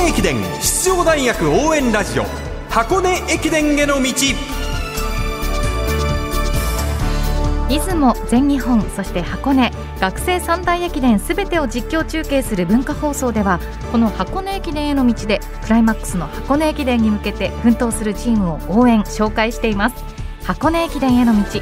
根駅伝出場大学応援ラジオ箱根駅伝への道。出雲全日本そして箱根学生三大駅伝すべてを実況中継する文化放送ではこの箱根駅伝への道でクライマックスの箱根駅伝に向けて奮闘するチームを応援紹介しています。箱根駅伝への道。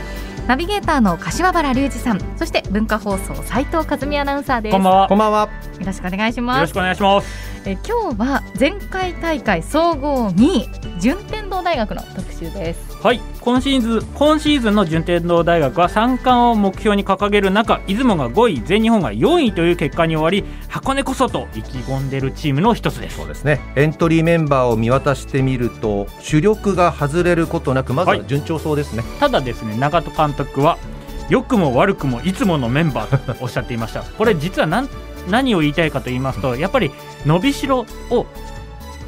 ナビゲーターの柏原隆二さんそして文化放送斉藤和美アナウンサーですこんばんは。こんばんは。よろしくお願いしますよろしくお願いします。え今日は前回大会総合2位順天堂大学の特集ですはい、今シーズン今シーズンの順天堂大学は三冠を目標に掲げる中、出雲が5位、全日本が4位という結果に終わり、箱根こそと意気込んでいるチームの一つですそう。ですね。エントリーメンバーを見渡してみると主力が外れることなくまずは順調そうですね。ただですね、長門監督は良くも悪くもいつものメンバーとおっしゃっていました。これ実は何何を言いたいかと言いますと、やっぱり伸びしろを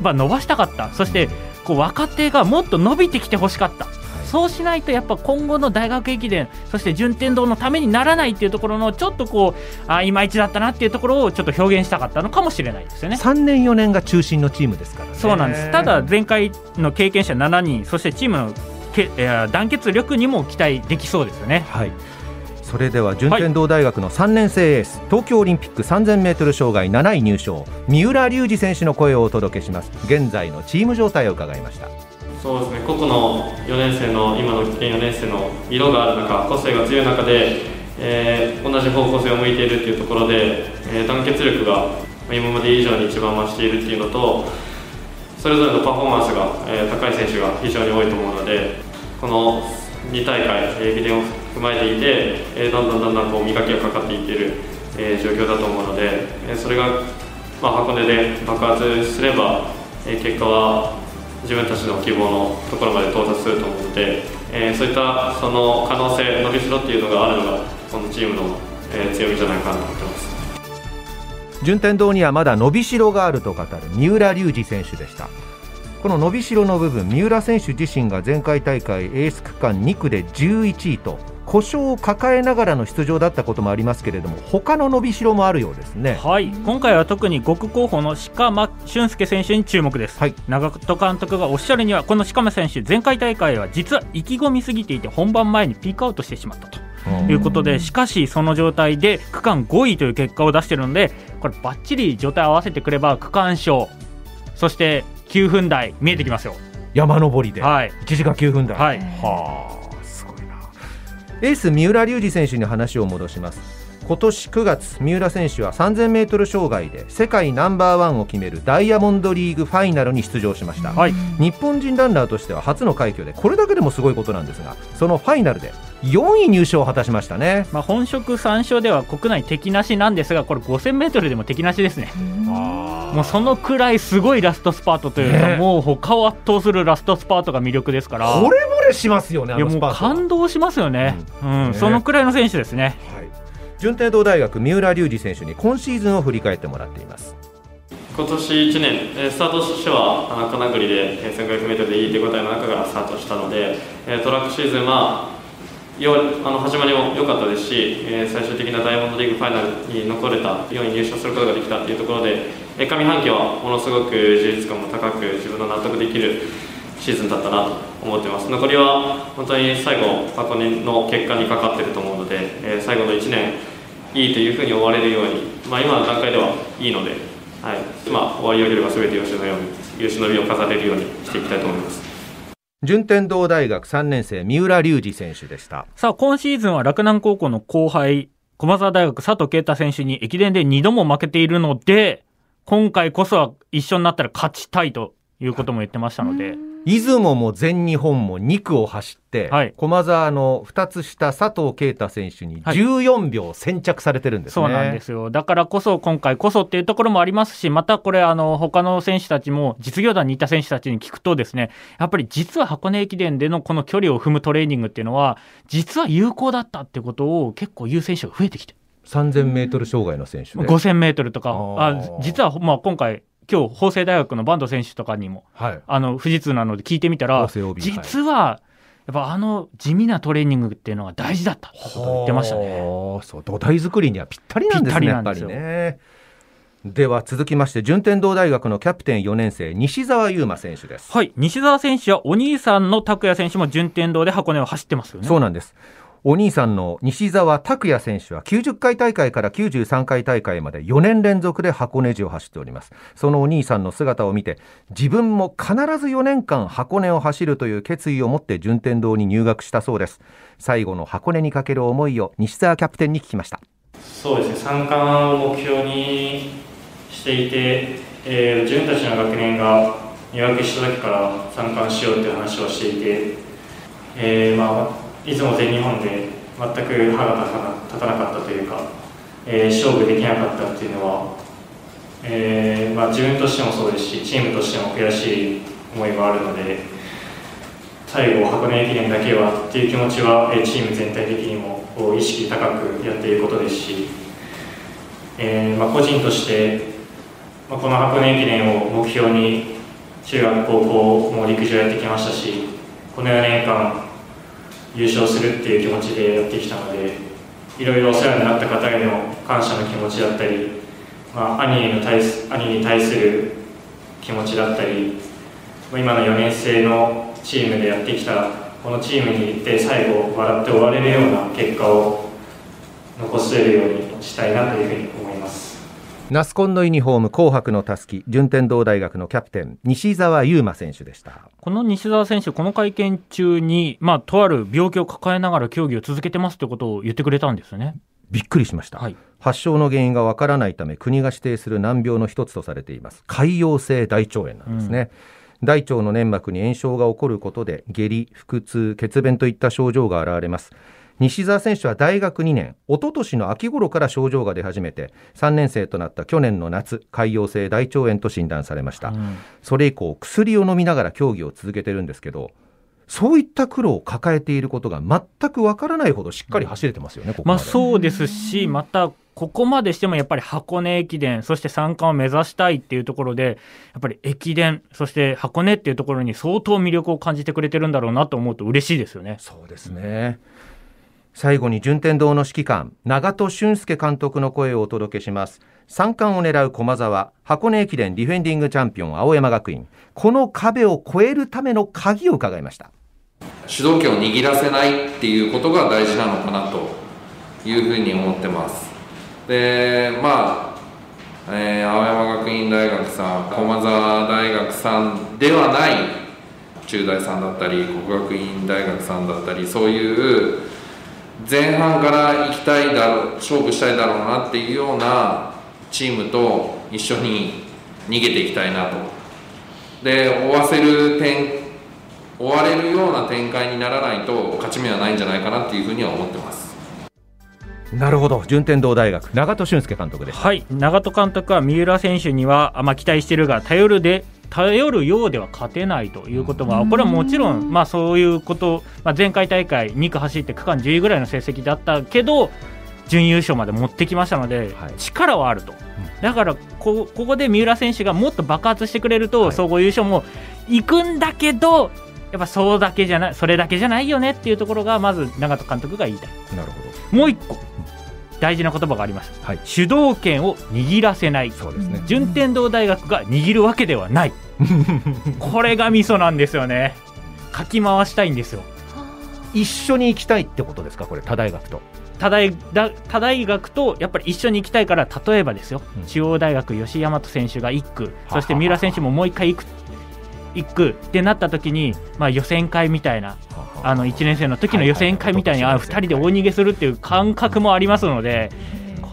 まあ伸ばしたかった。そしてこう若手がもっと伸びてきてほしかった。そうしないとやっぱ今後の大学駅伝そして順天堂のためにならないっていうところのちょっとこうあいまいちだったなっていうところをちょっと表現したかったのかもしれないですよね。3年4年が中心のチームですからね。そうなんですただ前回の経験者7人そしてチームのけ、えー団結力にも期待できそうですよね。はい。それでは順天堂大学の3年生エース、東京オリンピック3000メートル障害7位入賞三浦龍司選手の声をお届けします。現在のチーム状態を伺いました。そうですね個々の4年生の今の4年生の色がある中個性が強い中で、えー同じ方向性を向いているっていうところで、えー団結力がまあ今まで以上に一番増しているっていうのとそれぞれのパフォーマンスが、えー高い選手が非常に多いと思うのでこの2大会えー駅伝を踏まえていて、えーどんどんどんどんこう磨きがかかっていっている、えー状況だと思うので、えーそれが、まあ、箱根で爆発すれば、えー結果は自分たちの希望のところまで到達すると思うので、えーそういったその可能性伸びしろっていうのがあるのがこのチームの、えー強みじゃないかなと思ってます。順天堂にはまだ伸びしろがあると語る三浦龍司選手でしたこの伸びしろの部分三浦選手自身が前回大会エース区間2区で11位と故障を抱えながらの出場だったこともありますけれども他の伸びしろもあるようですね。はい。今回は特に5区候補の鹿間俊介選手に注目です、はい。長門監督がおっしゃるにはこの鹿間選手前回大会は実は意気込みすぎていて本番前にピークアウトしてしまったと。うん。いうことでしかしその状態で区間5位という結果を出しているのでこればっちり状態を合わせてくれば区間賞。そして9分台見えてきますよ。山登りで。はい。1時間9分台、はい。はあエース三浦龍司選手に話を戻します。今年9月三浦選手は 3000m 障害で世界ナンバーワンを決めるダイヤモンドリーグファイナルに出場しました、はい。日本人ランナーとしては初の快挙でこれだけでもすごいことなんですがそのファイナルで4位入賞を果たしましたね。まあ、本職3勝では国内敵なしなんですがこれ 5000m でも敵なしですね。もうそのくらいすごいラストスパートというか、ね。もう他を圧倒するラストスパートが魅力ですから。惚れ惚れしますよねあいやもう感動しますよね、うん。ね。そのくらいの選手ですね。はい順天堂大学三浦龍司選手に今シーズンを振り返ってもらっています。今年1年、スタートとしては金栗で 1500m でいい手応えの中からスタートしたので、トラックシーズンはよあの始まりも良かったですし、え最終的なダイヤモンドリーグファイナルに残れた4位入賞することができたというところで、え上半期はものすごく充実感も高く自分の納得できるシーズンだったなと思ってます。残りは本当に最後箱根の結果にかかっていると思うので、えー最後の1年いいというふうに終われるように、まあ、今の段階ではいいので、はい、まあ終わりよければ全て吉のように優秀の美を飾れるようにしていきたいと思います。順天堂大学3年生三浦龍司選手でした。さあ、今シーズンは洛南高校の後輩、駒澤大学佐藤啓太選手に駅伝で2度も負けているので、今回こそは一緒になったら勝ちたいということも言ってましたので、出雲も全日本も2区を走って、はい。駒澤の2つ下佐藤啓太選手に14秒先着されてるんですね、そうなんですよ。だからこそ、今回こそっていうところもありますし、またこれ、あの、他の選手たちも、実業団にいた選手たちに聞くとですね、やっぱり実は箱根駅伝でのこの距離を踏むトレーニングっていうのは、実は有効だったってことを結構言う選手が増えてきて、3000メートル障害の選手で、5000メートルとか、あ実は、まあ、今回、今日、法政大学の坂東選手とかにも、はい、あの、富士通なので聞いてみたら、実は、やっぱあの地味なトレーニングっていうのが大事だった。ってことを言ってましたね。はあそう土台作りにはぴったりなんですねやっぱりね。では続きまして順天堂大学のキャプテン4年生西澤優馬選手です、はい、西澤選手はお兄さんの拓也選手も順天堂で箱根を走ってますよね。そうなんですお兄さんの西澤拓也選手は90回大会から93回大会まで4年連続で箱根路を走っております。そのお兄さんの姿を見て自分も必ず4年間箱根を走るという決意を持って順天堂に入学したそうです。最後の箱根にかける思いを西澤キャプテンに聞きました。そうですね。三冠を目標にしていて、えー自分たちの学年が入学した時から三冠しようという話をしていて、えーまあ、いつも全日本で全く歯が立たなかったというか、えー勝負できなかったっていうのは、えーまあ、自分としてもそうですしチームとしても悔しい思いがあるので最後箱根駅伝だけはっていう気持ちは、えーチーム全体的にも意識高くやっていることですし、えーまあ、個人として、まあ、この箱根駅伝を目標に中学高校も陸上やってきましたしこの4年間優勝するっていう気持ちでやってきたのでいろいろお世話になった方への感謝の気持ちだったり、まあ、兄の対す兄に対する気持ちだったり、まあ、今の4年生のチームでやってきたこのチームに行って最後笑って終われるような結果を残せるようにしたいなというふうに思います。ナスコンのユニフォーム紅白のたすき順天堂大学のキャプテン西澤優馬選手でした。この西澤選手、この会見中に、まあ、とある病気を抱えながら競技を続けてますということを言ってくれたんですよね。びっくりしました、はい。発症の原因がわからないため国が指定する難病の一つとされています。潰瘍性大腸炎なんですね、大腸の粘膜に炎症が起こることで下痢腹痛血便といった症状が現れます西澤選手は大学2年一昨年の秋頃から症状が出始めて3年生となった去年の夏潰瘍性大腸炎と診断されました、うんそれ以降薬を飲みながら競技を続けてるんですけどそういった苦労を抱えていることが全くわからないほどしっかり走れてますよね、ここまあ、までそうですし、またここまでしてもやっぱり箱根駅伝、そして三冠を目指したいっていうところで、やっぱり駅伝、そして箱根っていうところに相当魅力を感じてくれてるんだろうなと思うと嬉しいですよね。そうですね。最後に順天堂の指揮官長戸俊介監督の声をお届けします。三冠を狙う駒澤箱根駅伝ディフェンディングチャンピオン青山学院。この壁を越えるための鍵を伺いました。主導権を握らせないっていうことが大事なのかなというふうに思ってます。でまあ、えー青山学院大学さん駒澤大学さんではない中大さんだったり国学院大学さんだったりそういう前半から行きたいだろう勝負したいだろうなっていうようなチームと一緒に逃げていきたいなと。で追わせる点追われるような展開にならないと勝ち目はないんじゃないかなっていうふうには思ってます。なるほど。順天堂大学長戸俊介監督でした。はい、長戸監督は三浦選手には、あまあ、期待しているが、頼るで頼るようでは勝てないということは、これはもちろん、まあ、そういうこと、まあ、前回大会、2区走って区間10位ぐらいの成績だったけど、準優勝まで持ってきましたので、はい。力はあると、だからこ、ここで三浦選手がもっと爆発してくれると、はい。総合優勝も行くんだけど、やっぱそうだけじゃない、それだけじゃないよねっていうところが、まず長門監督が言いたい。なるほど。もう一個大事な言葉があります、はい。主導権を握らせない。そうですね。順天堂大学が握るわけではない。これがミソなんですよね。かき回したいんですよ。一緒に行きたいってことですか？これ他大学と。他大だ他大学とやっぱり一緒に行きたいから例えばですよ、うん。中央大学吉居大和選手が1区。はそして三浦選手ももう1回行く行くってなった時に、まあ、予選会みたいなあの1年生の時の予選会みたいに、はいはいあ2人で大逃げするっていう感覚もありますので、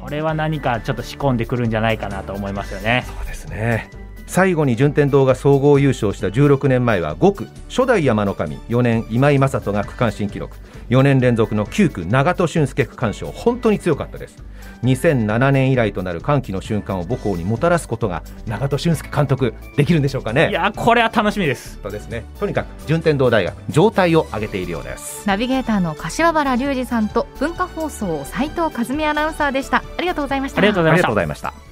これは何かちょっと仕込んでくるんじゃないかなと思いますよね。そうですね最後に順天堂が総合優勝した16年前は5区初代山の神4年今井正人が区間新記録。4年連続の9区長門俊介区間賞本当に強かったです。2007年以来となる歓喜の瞬間を母校にもたらすことが長門俊介監督できるんでしょうかね。いやこれは楽しみです。そうですね。とにかく順天堂大学状態を上げているようです。ナビゲーターの柏原隆二さんと文化放送斉藤和美アナウンサーでした。ありがとうございました。ありがとうございました。ありがとうございました